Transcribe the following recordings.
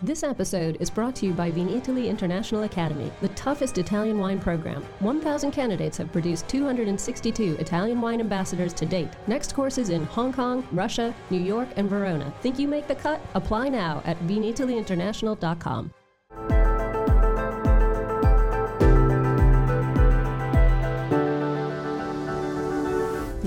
This episode is brought to you by Vinitaly International Academy, the toughest Italian wine program. 1,000 candidates have produced 262 Italian wine ambassadors to date. Next courses in Hong Kong, Russia, New York, and Verona. Think you make the cut? Apply now at vinitalyinternational.com.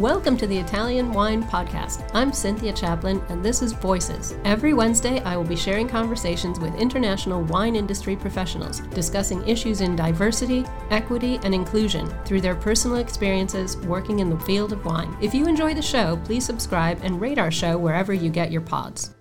Welcome to the Italian Wine Podcast. I'm Cynthia Chaplin, and this is Voices. Every Wednesday, I will be sharing conversations with international wine industry professionals, discussing issues in diversity, equity, and inclusion through their personal experiences working in the field of wine. If you enjoy the show, please subscribe and rate our show wherever you get your pods.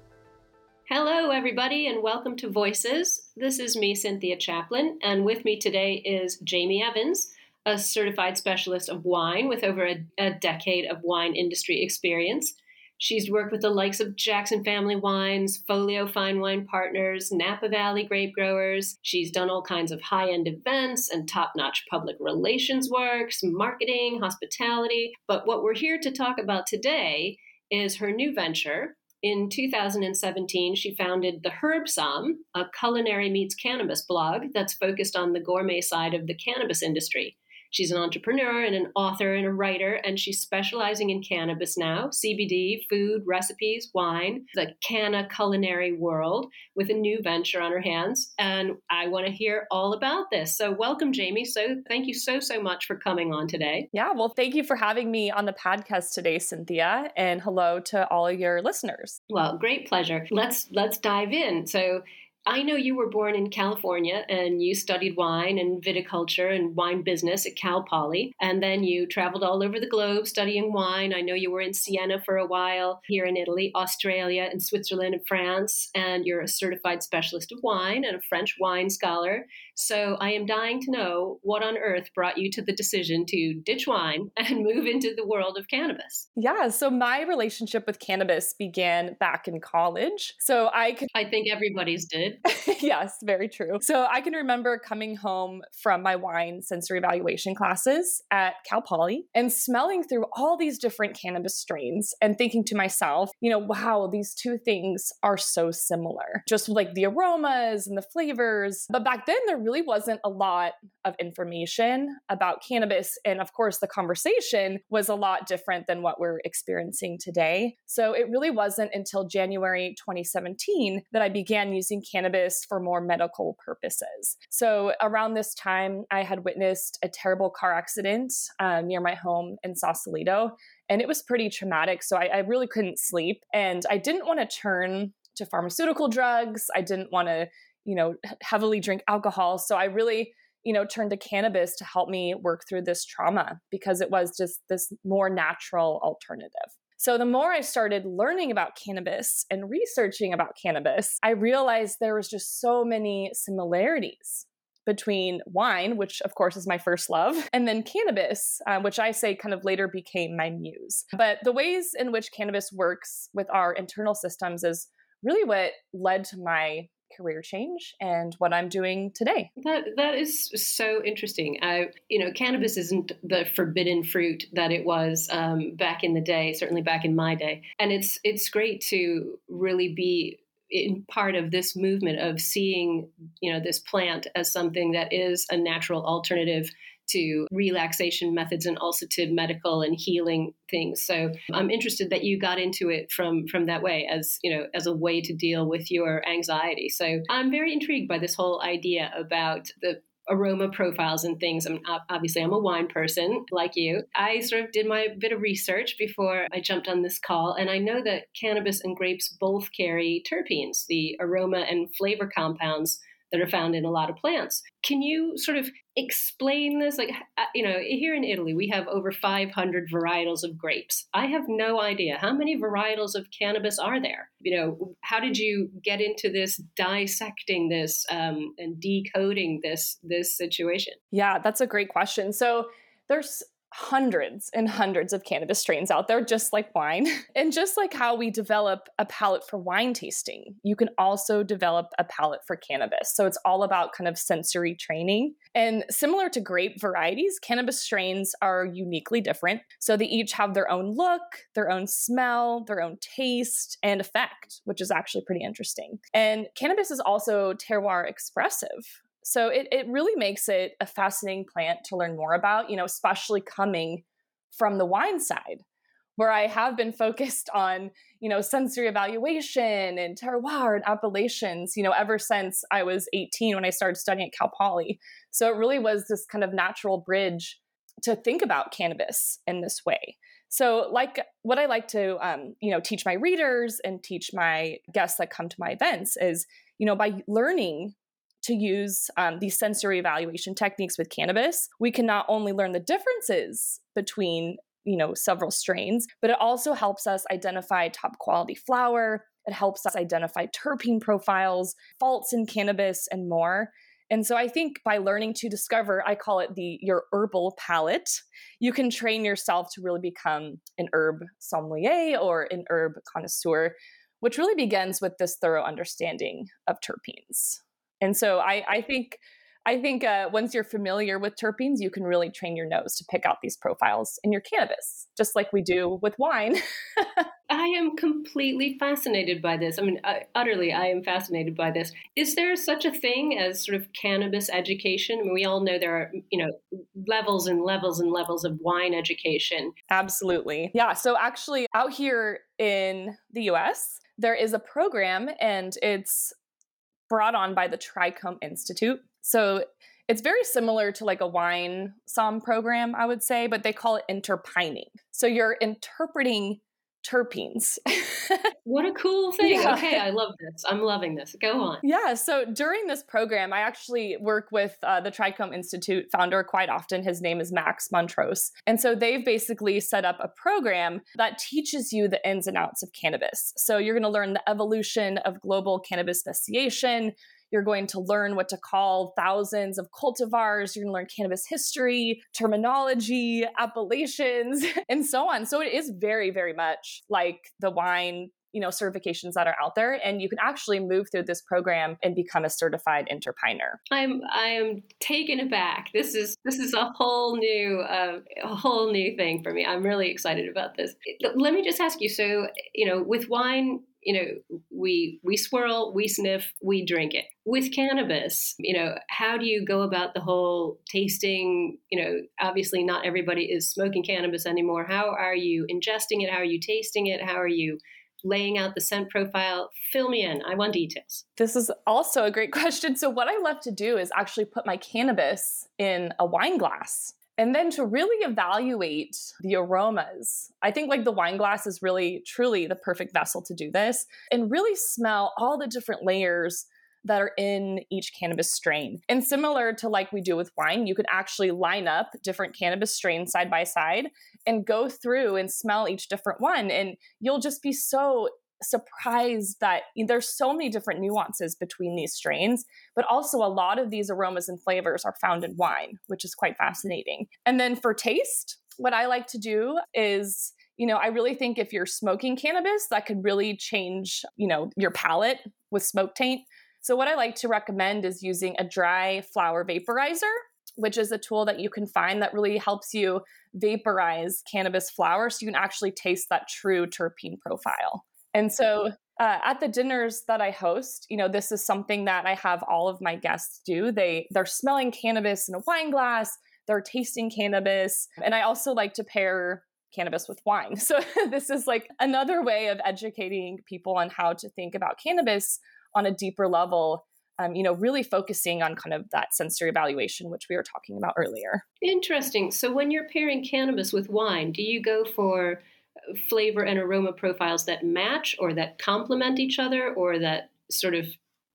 Hello, everybody, and welcome to Voices. This is me, Cynthia Chaplin, and with me today is Jamie Evans a certified specialist of wine with over a, a, decade of wine industry experience. She's worked with the likes of Jackson Family Wines, Folio Fine Wine Partners, Napa Valley Grape Growers. She's done all kinds of high end events and top notch public relations works, marketing, hospitality. But what we're here to talk about today is her new venture. In 2017, she founded The Herb Somm, a culinary meets cannabis blog that's focused on the gourmet side of the cannabis industry. She's an entrepreneur and an author and a writer, and she's specializing in cannabis now, CBD, food, recipes, wine, the canna culinary world with a new venture on her hands. And I want to hear all about this. So, welcome, Jamie. So, thank you so, so much for coming on today. Yeah, well, thank you for having me on the podcast today, Cynthia, and hello to all your listeners. Well, great pleasure. Let's let's dive in. So, I know you were born in California and you studied wine and viticulture and wine business at Cal Poly. And then you traveled all over the globe studying wine. I know you were in Siena for a while, here in Italy, Australia, and Switzerland and France. And you're a certified specialist of wine and a French wine scholar. So I am dying to know what on earth brought you to the decision to ditch wine and move into the world of cannabis. Yeah, so my relationship with cannabis began back in college. So I could I think everybody's did. yes, very true. So I can remember coming home from my wine sensory evaluation classes at Cal Poly and smelling through all these different cannabis strains and thinking to myself, you know, wow, these two things are so similar. Just like the aromas and the flavors. But back then there really wasn't a lot of information about cannabis. And of course, the conversation was a lot different than what we're experiencing today. So it really wasn't until January 2017 that I began using cannabis for more medical purposes. So around this time, I had witnessed a terrible car accident uh, near my home in Sausalito. And it was pretty traumatic. So I, I really couldn't sleep. And I didn't want to turn to pharmaceutical drugs. I didn't want to you know, heavily drink alcohol. So I really, you know, turned to cannabis to help me work through this trauma because it was just this more natural alternative. So the more I started learning about cannabis and researching about cannabis, I realized there was just so many similarities between wine, which of course is my first love, and then cannabis, uh, which I say kind of later became my muse. But the ways in which cannabis works with our internal systems is really what led to my career change and what I'm doing today. That that is so interesting. I, you know, cannabis isn't the forbidden fruit that it was um, back in the day. Certainly back in my day, and it's it's great to really be in part of this movement of seeing you know this plant as something that is a natural alternative to relaxation methods and also to medical and healing things. So I'm interested that you got into it from from that way as you know as a way to deal with your anxiety. So I'm very intrigued by this whole idea about the aroma profiles and things. I'm obviously I'm a wine person like you. I sort of did my bit of research before I jumped on this call, and I know that cannabis and grapes both carry terpenes, the aroma and flavor compounds that are found in a lot of plants. Can you sort of explain this? Like, uh, you know, here in Italy, we have over 500 varietals of grapes. I have no idea how many varietals of cannabis are there. You know, how did you get into this dissecting this um, and decoding this this situation? Yeah, that's a great question. So there's hundreds and hundreds of cannabis strains out there, just like wine. And just like how we develop a palate for wine tasting, you can also develop a palate for cannabis. So it's all about kind of sensory training. And similar to grape varieties, cannabis strains are uniquely different. So they each have their own look, their own smell, their own taste and effect, which is actually pretty interesting. And cannabis is also terroir expressive. So it, it really makes it a fascinating plant to learn more about, you know, especially coming from the wine side, where I have been focused on, you know, sensory evaluation and terroir and appellations, you know, ever since I was 18 when I started studying at Cal Poly. So it really was this kind of natural bridge to think about cannabis in this way. So, like what I like to, um, you know, teach my readers and teach my guests that come to my events is, you know, by learning to use um, these sensory evaluation techniques with cannabis, we can not only learn the differences between you know several strains, but it also helps us identify top quality flower. It helps us identify terpene profiles, faults in cannabis, and more. And so I think by learning to discover, I call it the your herbal palate, you can train yourself to really become an herb sommelier or an herb connoisseur, which really begins with this thorough understanding of terpenes. And so I, I think I think uh, once you're familiar with terpenes, you can really train your nose to pick out these profiles in your cannabis, just like we do with wine. I am completely fascinated by this. I mean, uh, utterly, I am fascinated by this. Is there such a thing as sort of cannabis education? I mean, we all know there are, you know, levels and levels and levels of wine education. Absolutely. Yeah. So actually, out here in the US, there is a program and it's brought on by the Trichome Institute. So it's very similar to like a wine som program, I would say, but they call it interpening. So you're interpreting terpenes. what a cool thing. Yeah. Okay, I love this. I'm loving this. Go on. Yeah, so during this program, I actually work with uh, the Trichome Institute founder quite often. His name is Max Montrose. And so they've basically set up a program that teaches you the ins and outs of cannabis. So you're going to learn the evolution of global cannabis speciation. You're going to learn what to call thousands of cultivars. You're going to learn cannabis history, terminology, appellations, and so on. So it is very, very much like the wine you know certifications that are out there and you can actually move through this program and become a certified interpener i'm i am taken aback this is this is a whole new uh, a whole new thing for me i'm really excited about this let me just ask you so you know with wine you know we we swirl we sniff we drink it. With cannabis you know how do you go about the whole tasting? You know obviously not everybody is smoking cannabis anymore. How are you ingesting it? How are you tasting it? How are you laying out the scent profile? Fill me in. I want details. This is also a great question. So what i love to do is actually put my cannabis in a wine glass and then to really evaluate the aromas. I think like the wine glass is really truly the perfect vessel to do this and really smell all the different layers that are in each cannabis strain. And similar to like we do with wine, you could actually line up different cannabis strains side by side and go through and smell each different one. And you'll just be so surprised that there's so many different nuances between these strains, but also a lot of these aromas and flavors are found in wine, which is quite fascinating. And then for taste, what I like to do is you know, I really think if you're smoking cannabis, that could really change, you know, your palate with smoke taint. So what I like to recommend is using a dry flower vaporizer, which is a tool that you can find that really helps you vaporize cannabis flower so you can actually taste that true terpene profile. And so uh, at the dinners that I host, you know, this is something that I have all of my guests do. They they're smelling cannabis in a wine glass, they're tasting cannabis, and I also like to pair cannabis with wine. So this is like another way of educating people on how to think about cannabis on a deeper level. Um, you know, really focusing on kind of that sensory evaluation, which we were talking about earlier. Interesting. So, when you're pairing cannabis with wine, do you go for flavor and aroma profiles that match or that complement each other or that sort of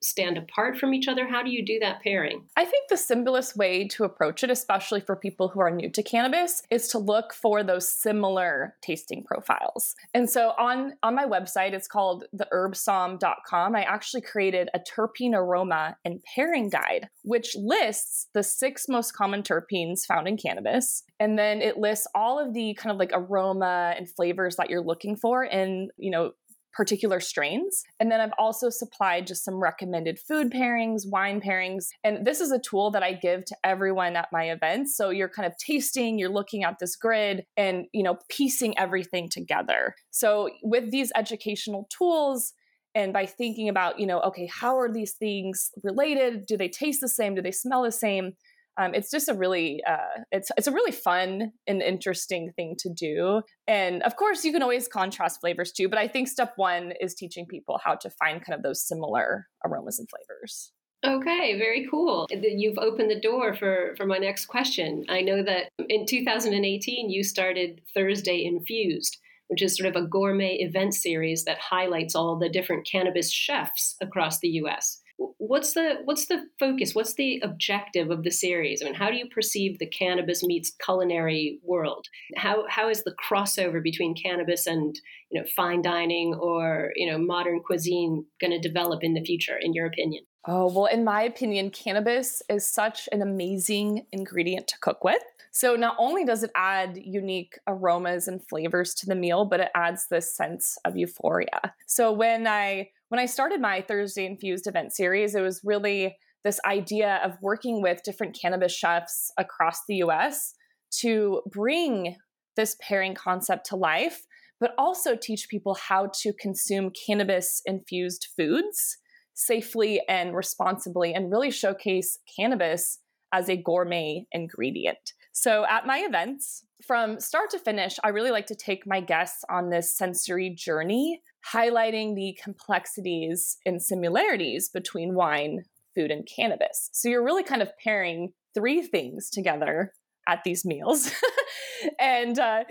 stand apart from each other? How do you do that pairing? I think the simplest way to approach it, especially for people who are new to cannabis, is to look for those similar tasting profiles. And so on, on my website, it's called theherbsomm.com. I actually created a terpene aroma and pairing guide, which lists the six most common terpenes found in cannabis. And then it lists all of the kind of like aroma and flavors that you're looking for in, you know, particular strains. And then I've also supplied just some recommended food pairings, wine pairings. And this is a tool that I give to everyone at my events. So you're kind of tasting, you're looking at this grid and, you know, piecing everything together. So with these educational tools, and by thinking about, you know, okay, how are these things related? Do they taste the same? Do they smell the same? Um, it's just a really uh, it's it's a really fun and interesting thing to do and of course you can always contrast flavors too but i think step one is teaching people how to find kind of those similar aromas and flavors Okay, very cool. You've opened the door for, for my next question. I know that in 2018 you started Thursday Infused, which is sort of a gourmet event series that highlights all the different cannabis chefs across the US what's the what's the focus? What's the objective of the series? I mean how do you perceive the cannabis meets culinary world? How how is the crossover between cannabis and you know fine dining or you know modern cuisine going to develop in the future in your opinion? Oh well in my opinion cannabis is such an amazing ingredient to cook with. So not only does it add unique aromas and flavors to the meal but it adds this sense of euphoria. So when i when I started my Thursday Infused event series, it was really this idea of working with different cannabis chefs across the US to bring this pairing concept to life, but also teach people how to consume cannabis infused foods safely and responsibly and really showcase cannabis as a gourmet ingredient. So at my events, from start to finish, I really like to take my guests on this sensory journey highlighting the complexities and similarities between wine, food, and cannabis. So you're really kind of pairing three things together at these meals. and uh,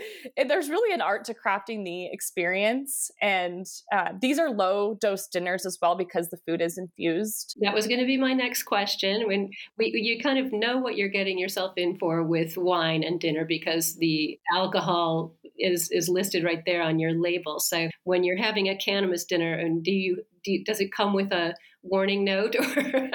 there's really an art to crafting the experience. And uh, these are low dose dinners as well because the food is infused. That was going to be my next question. When we, you kind of know what you're getting yourself in for with wine and dinner because the alcohol is is listed right there on your label. So when you're having a cannabis dinner, and do you, do does it come with a warning note or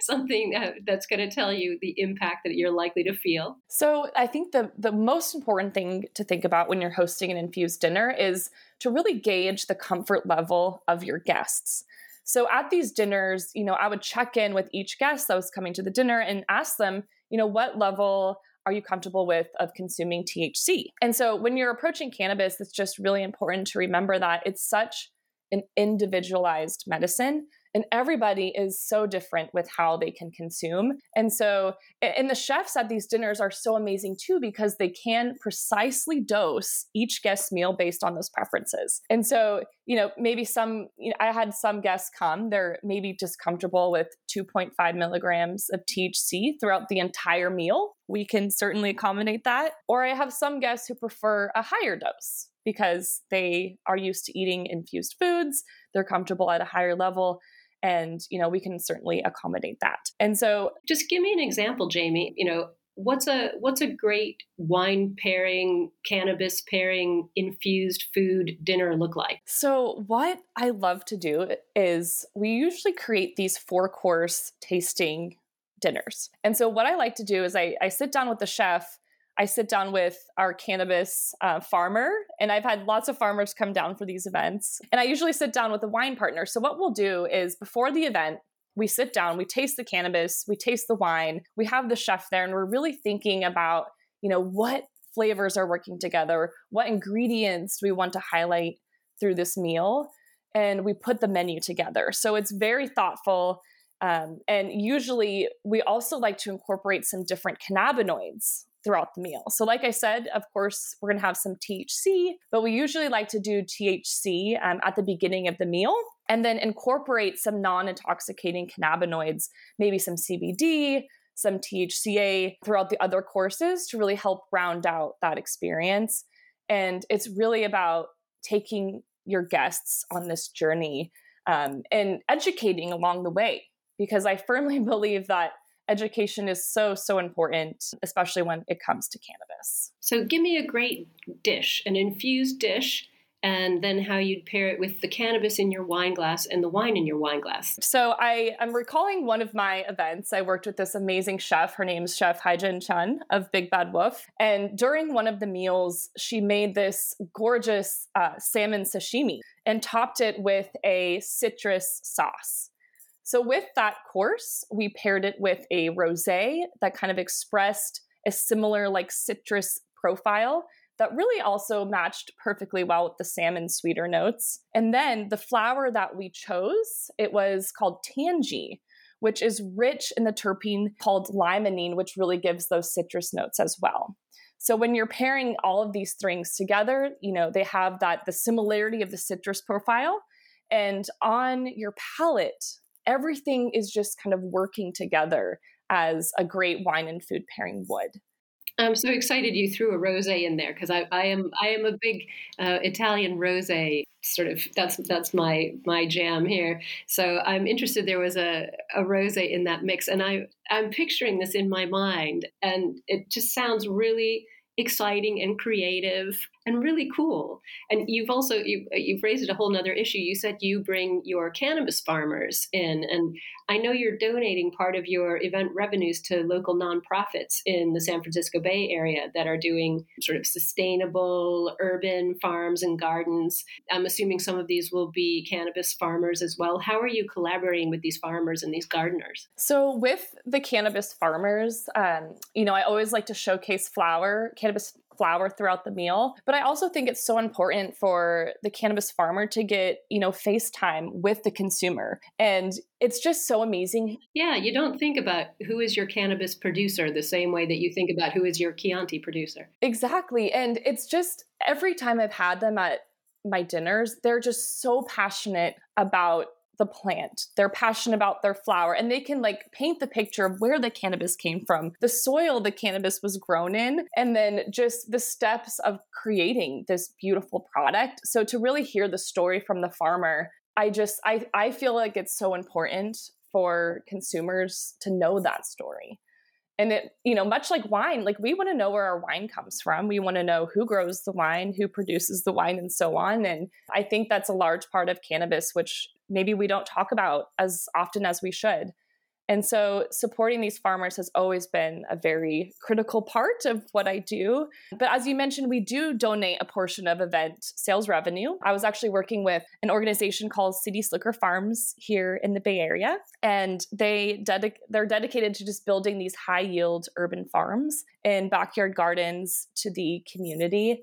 something that's going to tell you the impact that you're likely to feel? So, I think the the most important thing to think about when you're hosting an infused dinner is to really gauge the comfort level of your guests. So, at these dinners, you know, I would check in with each guest that was coming to the dinner and ask them, you know, what level are you comfortable with of consuming THC? And so when you're approaching cannabis, it's just really important to remember that it's such an individualized medicine and everybody is so different with how they can consume. And so and the chefs at these dinners are so amazing too because they can precisely dose each guest's meal based on those preferences. And so you know maybe some you know, i had some guests come they're maybe just comfortable with 2.5 milligrams of thc throughout the entire meal. We can certainly accommodate that. Or i have some guests who prefer a higher dose because they are used to eating infused foods they're comfortable at a higher level and you know we can certainly accommodate that. And so just give me an example jamie you know what's a what's a great wine pairing cannabis pairing infused food dinner look like? So what i love to do is we usually create these four course tasting dinners. And so what i like to do is i, I sit down with the chef I sit down with our cannabis uh, farmer, and I've had lots of farmers come down for these events. And I usually sit down with a wine partner. So, what we'll do is before the event, we sit down, we taste the cannabis, we taste the wine, we have the chef there, and we're really thinking about, you know, what flavors are working together, what ingredients do we want to highlight through this meal, and we put the menu together. So, it's very thoughtful. Um, and usually, we also like to incorporate some different cannabinoids throughout the meal. So, like I said, of course, we're going to have some THC, but we usually like to do THC um, at the beginning of the meal and then incorporate some non intoxicating cannabinoids, maybe some CBD, some THCA throughout the other courses to really help round out that experience. And it's really about taking your guests on this journey um, and educating along the way because I firmly believe that education is so so important especially when it comes to cannabis so give me a great dish an infused dish and then how you'd pair it with the cannabis in your wine glass and the wine in your wine glass. So I am recalling one of my events. I worked with this amazing chef. Her name's Chef Haijin Chen of Big Bad Wolf. And during one of the meals, she made this gorgeous uh, salmon sashimi and topped it with a citrus sauce. So with that course, we paired it with a rosé that kind of expressed a similar like citrus profile that really also matched perfectly well with the salmon sweeter notes. And then the flower that we chose, it was called Tangie, which is rich in the terpene called limonene, which really gives those citrus notes as well. So when you're pairing all of these things together, you know, they have that the similarity of the citrus profile and on your palate, everything is just kind of working together as a great wine and food pairing would. I'm so excited you threw a rosé in there because I, I, am I am a big uh, Italian rosé sort of that's that's my my jam here. So I'm interested. There was a a rosé in that mix, and I I'm picturing this in my mind, and it just sounds really exciting and creative and really cool. And you've also you, you've raised a whole nother issue. You said you bring your cannabis farmers in, and I know you're donating part of your event revenues to local nonprofits in the San Francisco Bay Area that are doing sort of sustainable urban farms and gardens. I'm assuming some of these will be cannabis farmers as well. How are you collaborating with these farmers and these gardeners? So with the cannabis farmers, um, you know, I always like to showcase flower cannabis flower throughout the meal. But I also think it's so important for the cannabis farmer to get, you know, FaceTime with the consumer. And it's just so amazing. Yeah, you don't think about who is your cannabis producer the same way that you think about who is your Chianti producer. Exactly. And it's just every time I've had them at my dinners, they're just so passionate about the plant. They're passionate about their flower and they can like paint the picture of where the cannabis came from, the soil the cannabis was grown in, and then just the steps of creating this beautiful product. So to really hear the story from the farmer, I just I I feel like it's so important for consumers to know that story. And it, you know, much like wine, like we want to know where our wine comes from. We want to know who grows the wine, who produces the wine, and so on. And I think that's a large part of cannabis, which maybe we don't talk about as often as we should. And so supporting these farmers has always been a very critical part of what I do. But as you mentioned, we do donate a portion of event sales revenue. I was actually working with an organization called City Slicker Farms here in the Bay Area, and they dedic- they're dedicated to just building these high yield urban farms and backyard gardens to the community.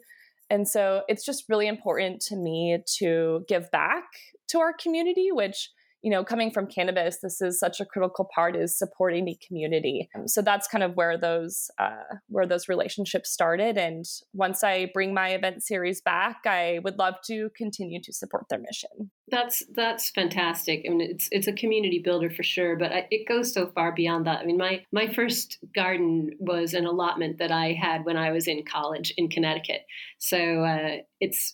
And so it's just really important to me to give back to our community, which you know, coming from cannabis, this is such a critical part is supporting the community. Um, so that's kind of where those uh, where those relationships started. And once I bring my event series back, I would love to continue to support their mission. That's that's fantastic. I mean, it's it's a community builder for sure, but I, it goes so far beyond that. I mean, my my first garden was an allotment that I had when I was in college in Connecticut. So uh, it's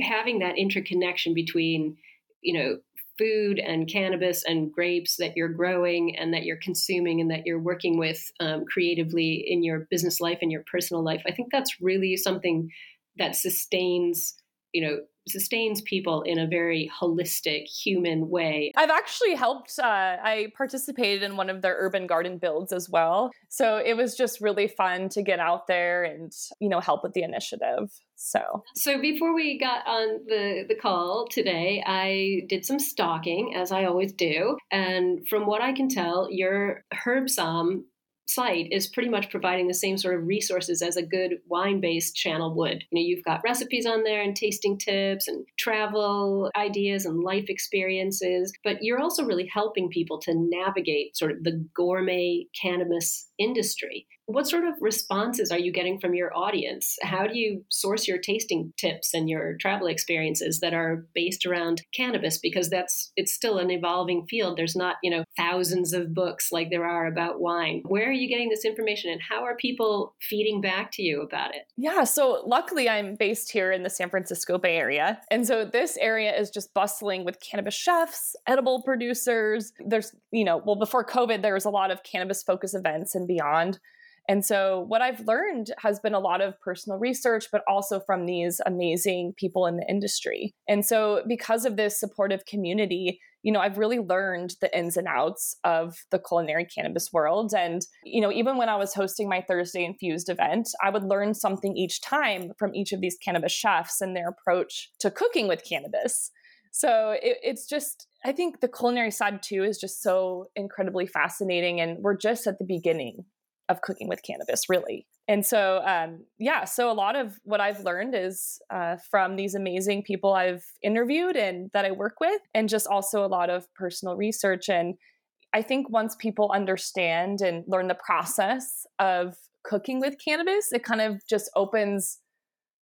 having that interconnection between you know food and cannabis and grapes that you're growing and that you're consuming and that you're working with um, creatively in your business life and your personal life i think that's really something that sustains you know sustains people in a very holistic human way. I've actually helped uh, i participated in one of their urban garden builds as well. So it was just really fun to get out there and you know help with the initiative. So so before we got on the the call today i did some stalking as i always do. And from what i can tell your Herb Somm site is pretty much providing the same sort of resources as a good wine based channel would. You know, you've got recipes on there and tasting tips and travel ideas and life experiences, but you're also really helping people to navigate sort of the gourmet cannabis industry. What sort of responses are you getting from your audience? How do you source your tasting tips and your travel experiences that are based around cannabis? Because that's it's still an evolving field. There's not, you know, thousands of books like there are about wine. Where are you getting this information and how are people feeding back to you about it? Yeah, so luckily I'm based here in the San Francisco Bay Area. And so this area is just bustling with cannabis chefs, edible producers. There's, you know, well before COVID there was a lot of cannabis focus events and beyond. And so, what I've learned has been a lot of personal research, but also from these amazing people in the industry. And so, because of this supportive community, you know, I've really learned the ins and outs of the culinary cannabis world. And, you know, even when I was hosting my Thursday Infused event, I would learn something each time from each of these cannabis chefs and their approach to cooking with cannabis. So it, it's just, I think the culinary side too is just so incredibly fascinating. And we're just at the beginning of cooking with cannabis, really. And so, um, yeah, so a lot of what I've learned is uh, from these amazing people I've interviewed and that I work with, and just also a lot of personal research. And I think once people understand and learn the process of cooking with cannabis, it kind of just opens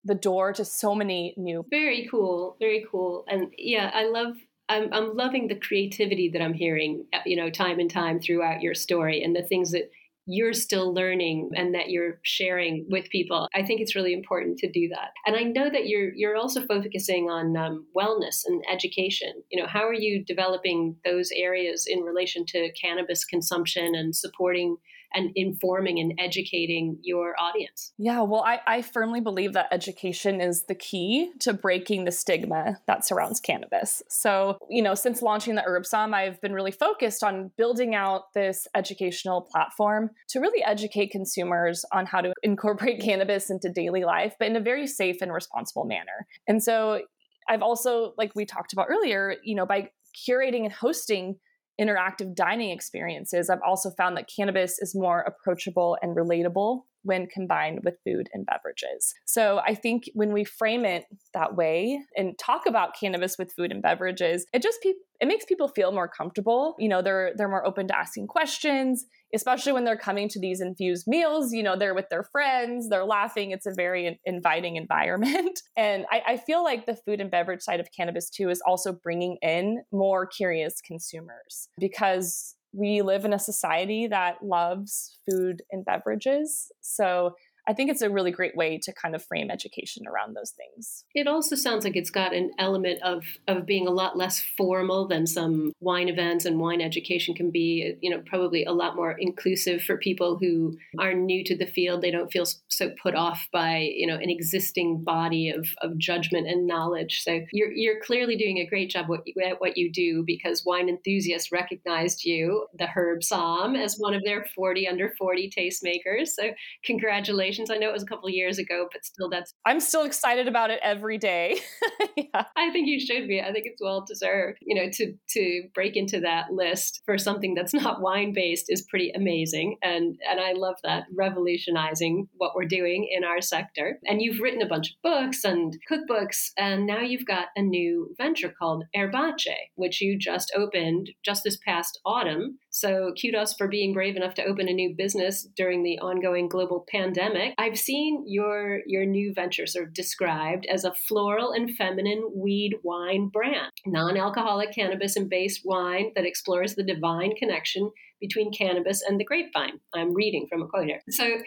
the door to so many new. Very cool, very cool, and yeah, I love I'm, I'm loving the creativity that I'm hearing, you know, time and time throughout your story and the things that you're still learning and that you're sharing with people. I think it's really important to do that. And I know that you're you're also focusing on um, wellness and education. You know, how are you developing those areas in relation to cannabis consumption and supporting and informing and educating your audience. Yeah, well, I, I firmly believe that education is the key to breaking the stigma that surrounds cannabis. So, you know, since launching the Herb Somm, I've been really focused on building out this educational platform to really educate consumers on how to incorporate cannabis into daily life, but in a very safe and responsible manner. And so I've also, like we talked about earlier, you know, by curating and hosting interactive dining experiences, I've also found that cannabis is more approachable and relatable when combined with food and beverages. So I think when we frame it that way and talk about cannabis with food and beverages, it just pe- it makes people feel more comfortable. You know, they're they're more open to asking questions, especially when they're coming to these infused meals. You know, they're with their friends, they're laughing. It's a very inviting environment. And I, I feel like the food and beverage side of cannabis too is also bringing in more curious consumers because we live in a society that loves food and beverages. So I think it's a really great way to kind of frame education around those things. It also sounds like it's got an element of of being a lot less formal than some wine events and wine education can be. You know, probably a lot more inclusive for people who are new to the field. They don't feel so put off by you know an existing body of, of judgment and knowledge. So you're you're clearly doing a great job at what you do because wine enthusiasts recognized you, the Herb Somm, as one of their 40 under 40 tastemakers. So congratulations I know it was a couple years ago, but still, that's. I'm still excited about it every day. yeah. I think you should be. I think it's well deserved. You know, to to break into that list for something that's not wine based is pretty amazing, and and I love that revolutionizing what we're doing in our sector. And you've written a bunch of books and cookbooks, and now you've got a new venture called Herbacée, which you just opened just this past autumn. So kudos for being brave enough to open a new business during the ongoing global pandemic. I've seen your your new venture sort of described as a floral and feminine weed wine brand, non-alcoholic cannabis and based wine that explores the divine connection between cannabis and the grapevine. I'm reading from a quote here. So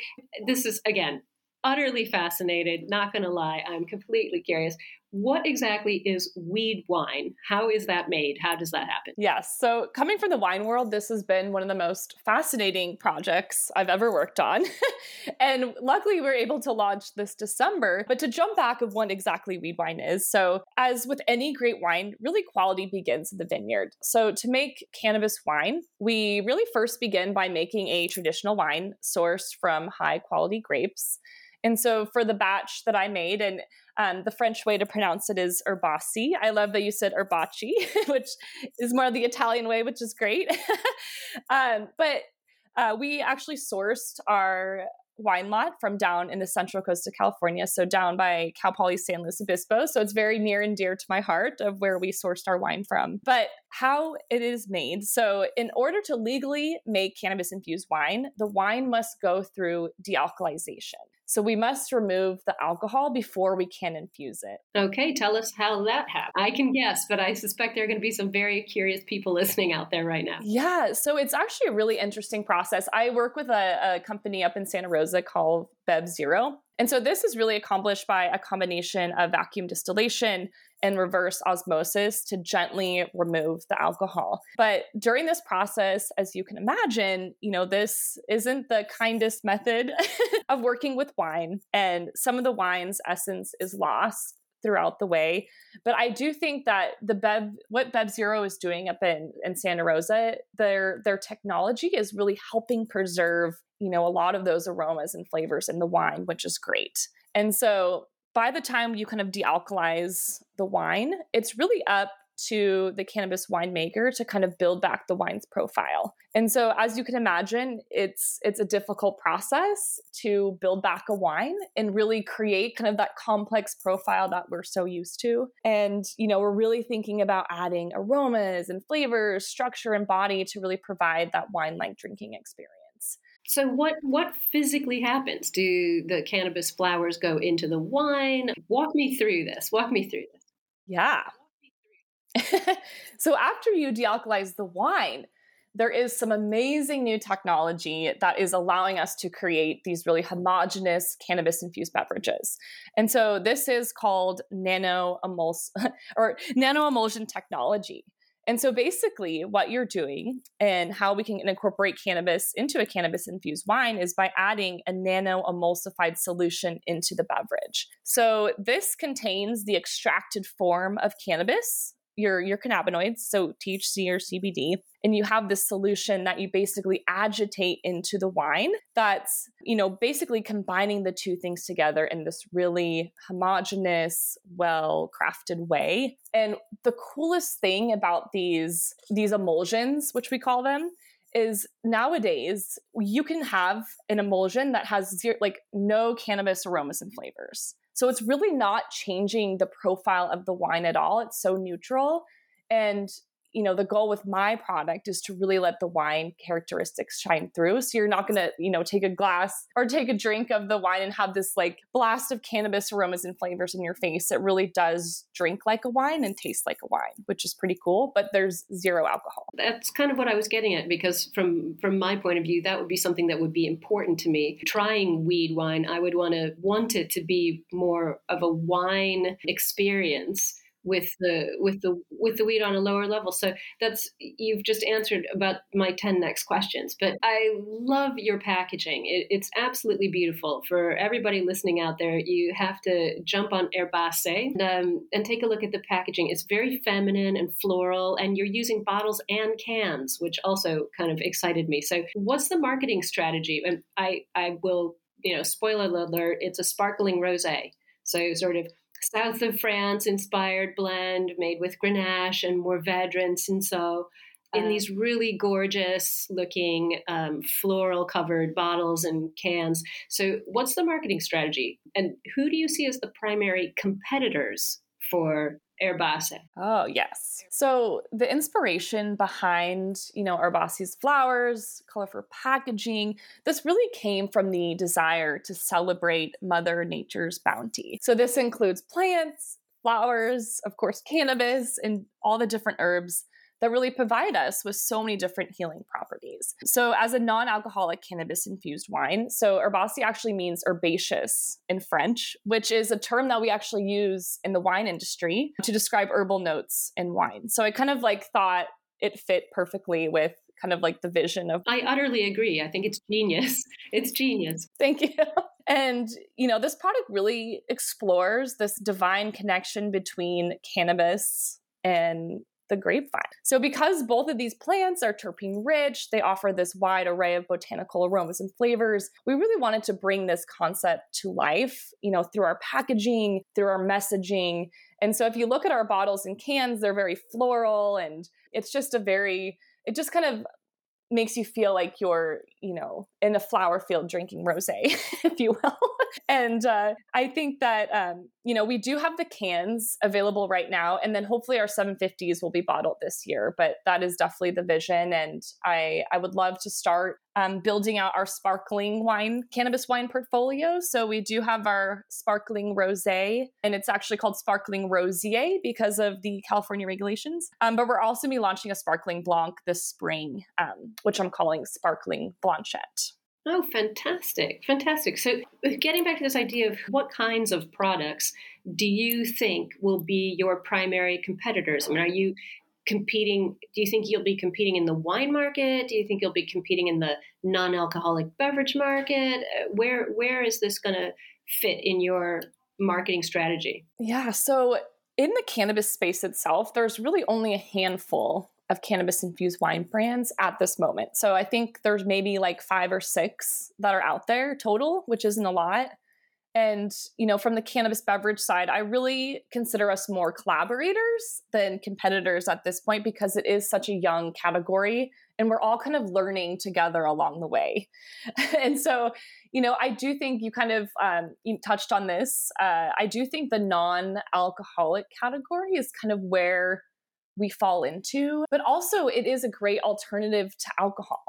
this is again utterly fascinated, not going to lie. I'm completely curious what exactly is weed wine? How is that made? How does that happen? Yes. So, coming from the wine world, this has been one of the most fascinating projects I've ever worked on. and luckily, we were able to launch this December. But to jump back of what exactly weed wine is so, as with any great wine, really quality begins in the vineyard. So, to make cannabis wine, we really first begin by making a traditional wine sourced from high quality grapes. And so for the batch that I made, and um, the French way to pronounce it is Herbaci. I love that you said Herbaci, which is more the Italian way, which is great. um, but uh, we actually sourced our wine lot from down in the central coast of California, so down by Cal Poly San Luis Obispo. So it's very near and dear to my heart of where we sourced our wine from. But how it is made. So, in order to legally make cannabis infused wine, the wine must go through dealcoholization. So we must remove the alcohol before we can infuse it. Okay, tell us how that happened. I can guess, but I suspect there are going to be some very curious people listening out there right now. Yeah, so it's actually a really interesting process. I work with a, a company up in Santa Rosa called Bev Zero. And so this is really accomplished by a combination of vacuum distillation and reverse osmosis to gently remove the alcohol. But during this process, as you can imagine, you know, this isn't the kindest method of working with wine. And some of the wine's essence is lost throughout the way. But I do think that the Bev, what Bev Zero is doing up in, in Santa Rosa, their their technology is really helping preserve, you know, a lot of those aromas and flavors in the wine, which is great. And so by the time you kind of dealcoholize the wine, it's really up to the cannabis winemaker to kind of build back the wine's profile. And so as you can imagine, it's it's a difficult process to build back a wine and really create kind of that complex profile that we're so used to. And you know, we're really thinking about adding aromas and flavors, structure and body to really provide that wine-like drinking experience. So what what physically happens? Do the cannabis flowers go into the wine? Walk me through this. Walk me through this. Yeah. so after you dealcoholize the wine, there is some amazing new technology that is allowing us to create these really homogenous cannabis infused beverages. And so this is called nano emuls or nano emulsion technology. And so basically, what you're doing and how we can incorporate cannabis into a cannabis infused wine is by adding a nano emulsified solution into the beverage. So this contains the extracted form of cannabis your your cannabinoids, so THC or CBD, and you have this solution that you basically agitate into the wine that's, you know, basically combining the two things together in this really homogenous, well-crafted way. And the coolest thing about these these emulsions, which we call them, is nowadays you can have an emulsion that has zero, like no cannabis aromas and flavors. So it's really not changing the profile of the wine at all. It's so neutral. And you know the goal with my product is to really let the wine characteristics shine through. So you're not going to you know take a glass or take a drink of the wine and have this like blast of cannabis aromas and flavors in your face it really does drink like a wine and taste like a wine which is pretty cool but there's zero alcohol. That's kind of what i was getting at because from from my point of view that would be something that would be important to me. Trying weed wine i would want to want it to be more of a wine experience with the with the with the weed on a lower level. So that's you've just answered about my 10 next questions but i love your packaging. It, it's absolutely beautiful. For everybody listening out there you have to jump on Herbacée and, um, and take a look at the packaging. It's very feminine and floral and you're using bottles and cans which also kind of excited me. So what's the marketing strategy? And i i will you know spoiler alert it's a sparkling rosé. So sort of south of France inspired blend made with Grenache and Mourvedre and Cinsault in these um, really gorgeous looking um, floral covered bottles and cans. So, what's the marketing strategy? And who do you see as the primary competitors for Herbacée? Oh, yes. So the inspiration behind, you know, Herbacée's flowers, colorful packaging, this really came from the desire to celebrate Mother Nature's bounty. So this includes plants, flowers, of course, cannabis, and all the different herbs that really provide us with so many different healing properties. So, as a non alcoholic cannabis infused wine, so Herbacée actually means herbaceous in French, which is a term that we actually use in the wine industry to describe herbal notes in wine. So, I kind of like thought it fit perfectly with kind of like the vision of. I utterly agree. I think it's genius. It's genius. Thank you. And, you know, this product really explores this divine connection between cannabis and the grapevine. So, because both of these plants are terpene rich, they offer this wide array of botanical aromas and flavors. We really wanted to bring this concept to life, you know, through our packaging, through our messaging. And so, if you look at our bottles and cans, they're very floral and it's just a very, it just kind of makes you feel like you're, you know, in a flower field drinking rosé, if you will. and uh, I think that, um, you know, we do have the cans available right now. And then hopefully our 750s will be bottled this year. But that is definitely the vision. And I, I would love to start um, building out our sparkling wine, cannabis wine portfolio. So we do have our sparkling rosé, and it's actually called sparkling rosier because of the California regulations. Um, but we're also be launching a sparkling blanc this spring, um, which I'm calling sparkling blanchette. Oh, fantastic. Fantastic. So, getting back to this idea of what kinds of products do you think will be your primary competitors? I mean, are you competing? Do you think you'll be competing in the wine market? Do you think you'll be competing in the non alcoholic beverage market? Uh, where, where is this going to fit in your marketing strategy? Yeah. So, in the cannabis space itself, there's really only a handful of cannabis infused wine brands at this moment. So I think there's maybe like five or six that are out there total, which isn't a lot. And, you know, from the cannabis beverage side, I really consider us more collaborators than competitors at this point because it is such a young category and we're all kind of learning together along the way. and so, you know, I do think you kind of um, you touched on this. Uh, I do think the non alcoholic category is kind of where we fall into, but also it is a great alternative to alcohol.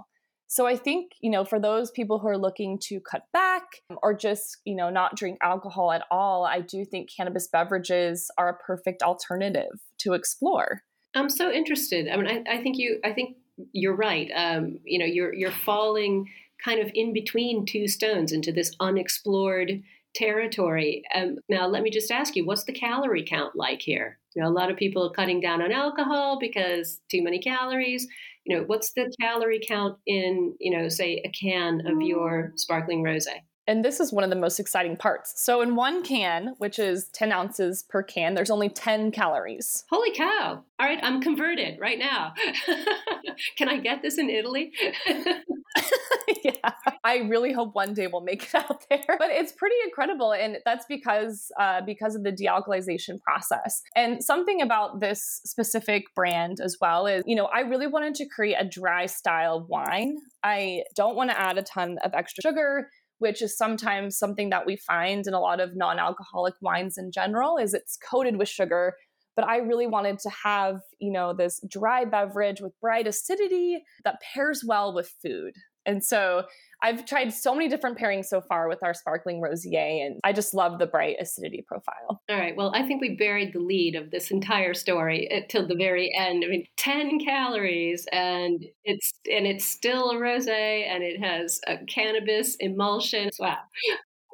So I think, you know, for those people who are looking to cut back or just, you know, not drink alcohol at all, I do think cannabis beverages are a perfect alternative to explore. I'm so interested. I mean, I, I think you, I think you're right. Um, you know, you're you're falling kind of in between two stones into this unexplored territory. Um, now, let me just ask you, what's the calorie count like here? You know, a lot of people are cutting down on alcohol because too many calories. You know, what's the calorie count in, you know, say a can of your sparkling rosé? And this is one of the most exciting parts. So, in one can, which is 10 ounces per can, there's only 10 calories. Holy cow. All right, I'm converted right now. Can I get this in Italy? yeah, I really hope one day we'll make it out there. But it's pretty incredible, and that's because uh, because of the dealcoholization process. And something about this specific brand as well is, you know, I really wanted to create a dry style wine. I don't want to add a ton of extra sugar which is sometimes something that we find in a lot of non-alcoholic wines in general is it's coated with sugar but I really wanted to have, you know, this dry beverage with bright acidity that pairs well with food. And so I've tried so many different pairings so far with our sparkling rosé, and I just love the bright acidity profile. All right. Well, I think we buried the lead of this entire story eh, till the very end. I mean, ten calories, and it's and it's still a rosé, and it has a cannabis emulsion. Wow.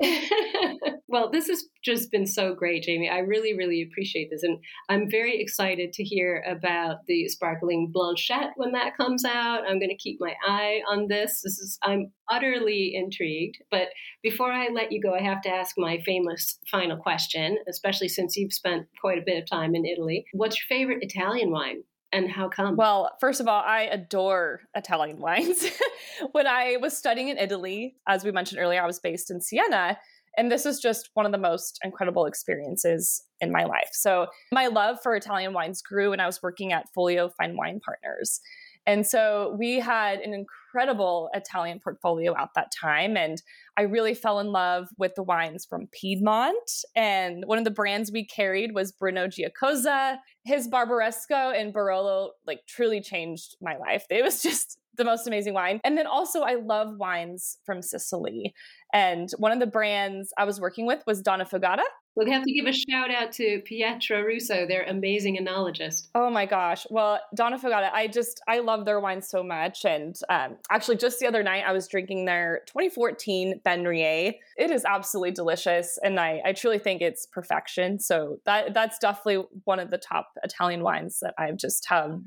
well, this has just been so great, Jamie. I really, really appreciate this. And I'm very excited to hear about the sparkling blanchette when that comes out. I'm going to keep my eye on this. This is, I'm utterly intrigued. But before I let you go, I have to ask my famous final question, especially since you've spent quite a bit of time in Italy. What's your favorite Italian wine? And how come? Well, first of all, I adore Italian wines. when I was studying in Italy, as we mentioned earlier, I was based in Siena. And this is just one of the most incredible experiences in my life. So, my love for Italian wines grew when I was working at Folio Fine Wine Partners. And so we had an incredible Italian portfolio at that time. And I really fell in love with the wines from Piedmont. And one of the brands we carried was Bruno Giacosa. His Barbaresco and Barolo like truly changed my life. It was just the most amazing wine. And then also, I love wines from Sicily. And one of the brands I was working with was Donnafugata. We'll have to give a shout out to Pietro Russo, their amazing enologist. Oh my gosh. Well, Donnafugata, I just, I love their wine so much. And um, actually, just the other night, I was drinking their 2014 Ben Ryé. It is absolutely delicious. And I, I truly think it's perfection. So that that's definitely one of the top Italian wines that I've just have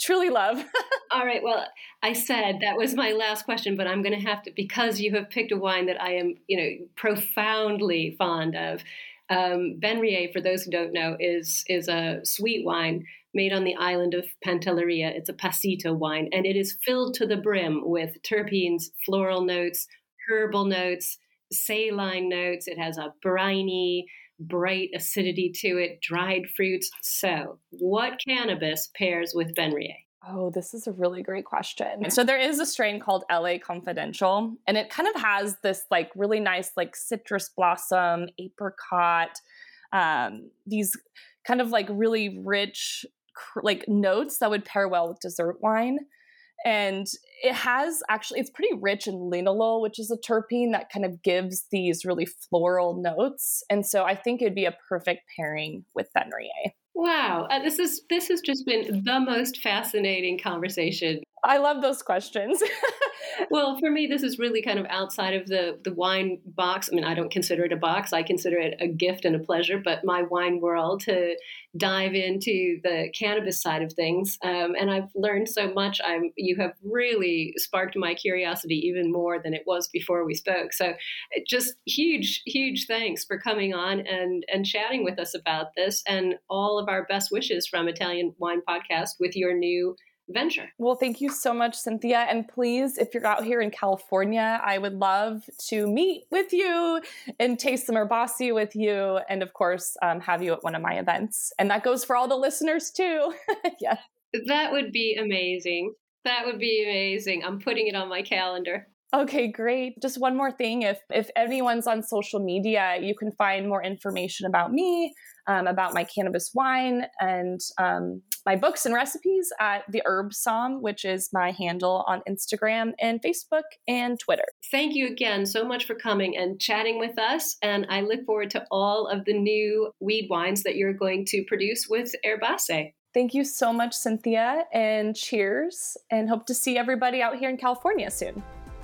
truly love. All right. Well, I said that was my last question, but I'm going to have to because you have picked a wine that I am, you know, profoundly fond of. Um, Ben Ryé, for those who don't know, is is a sweet wine made on the island of Pantelleria. It's a passito wine, and it is filled to the brim with terpenes, floral notes, herbal notes, saline notes. It has a briny, bright acidity to it, dried fruits. So, what cannabis pairs with Ben Ryé? Oh, this is a really great question. So there is a strain called LA Confidential, and it kind of has this like really nice like citrus blossom, apricot, um, these kind of like really rich like notes that would pair well with dessert wine. And it has actually, it's pretty rich in linalool, which is a terpene that kind of gives these really floral notes. And so I think it'd be a perfect pairing with Ben Ryé. Wow, uh, this is this has just been the most fascinating conversation. I love those questions. well, for me, this is really kind of outside of the the wine box. I mean, I don't consider it a box. I consider it a gift and a pleasure. But my wine world to dive into the cannabis side of things, um, and I've learned so much. I'm you have really sparked my curiosity even more than it was before we spoke. So, just huge, huge thanks for coming on and and chatting with us about this and all of our best wishes from Italian Wine Podcast with your new venture. Well, thank you so much, Cynthia. And please, if you're out here in California, I would love to meet with you and taste some Herbacée with you. And of course, um, have you at one of my events. And that goes for all the listeners too. yeah. That would be amazing. That would be amazing. I'm putting it on my calendar. Okay, great. Just one more thing. If if anyone's on social media, you can find more information about me, um, about my cannabis wine, and um, my books and recipes at the Herb Somm, which is my handle on Instagram and Facebook and Twitter. Thank you again so much for coming and chatting with us. And I look forward to all of the new weed wines that you're going to produce with Herbacée. Thank you so much, Cynthia, and cheers. And hope to see everybody out here in California soon.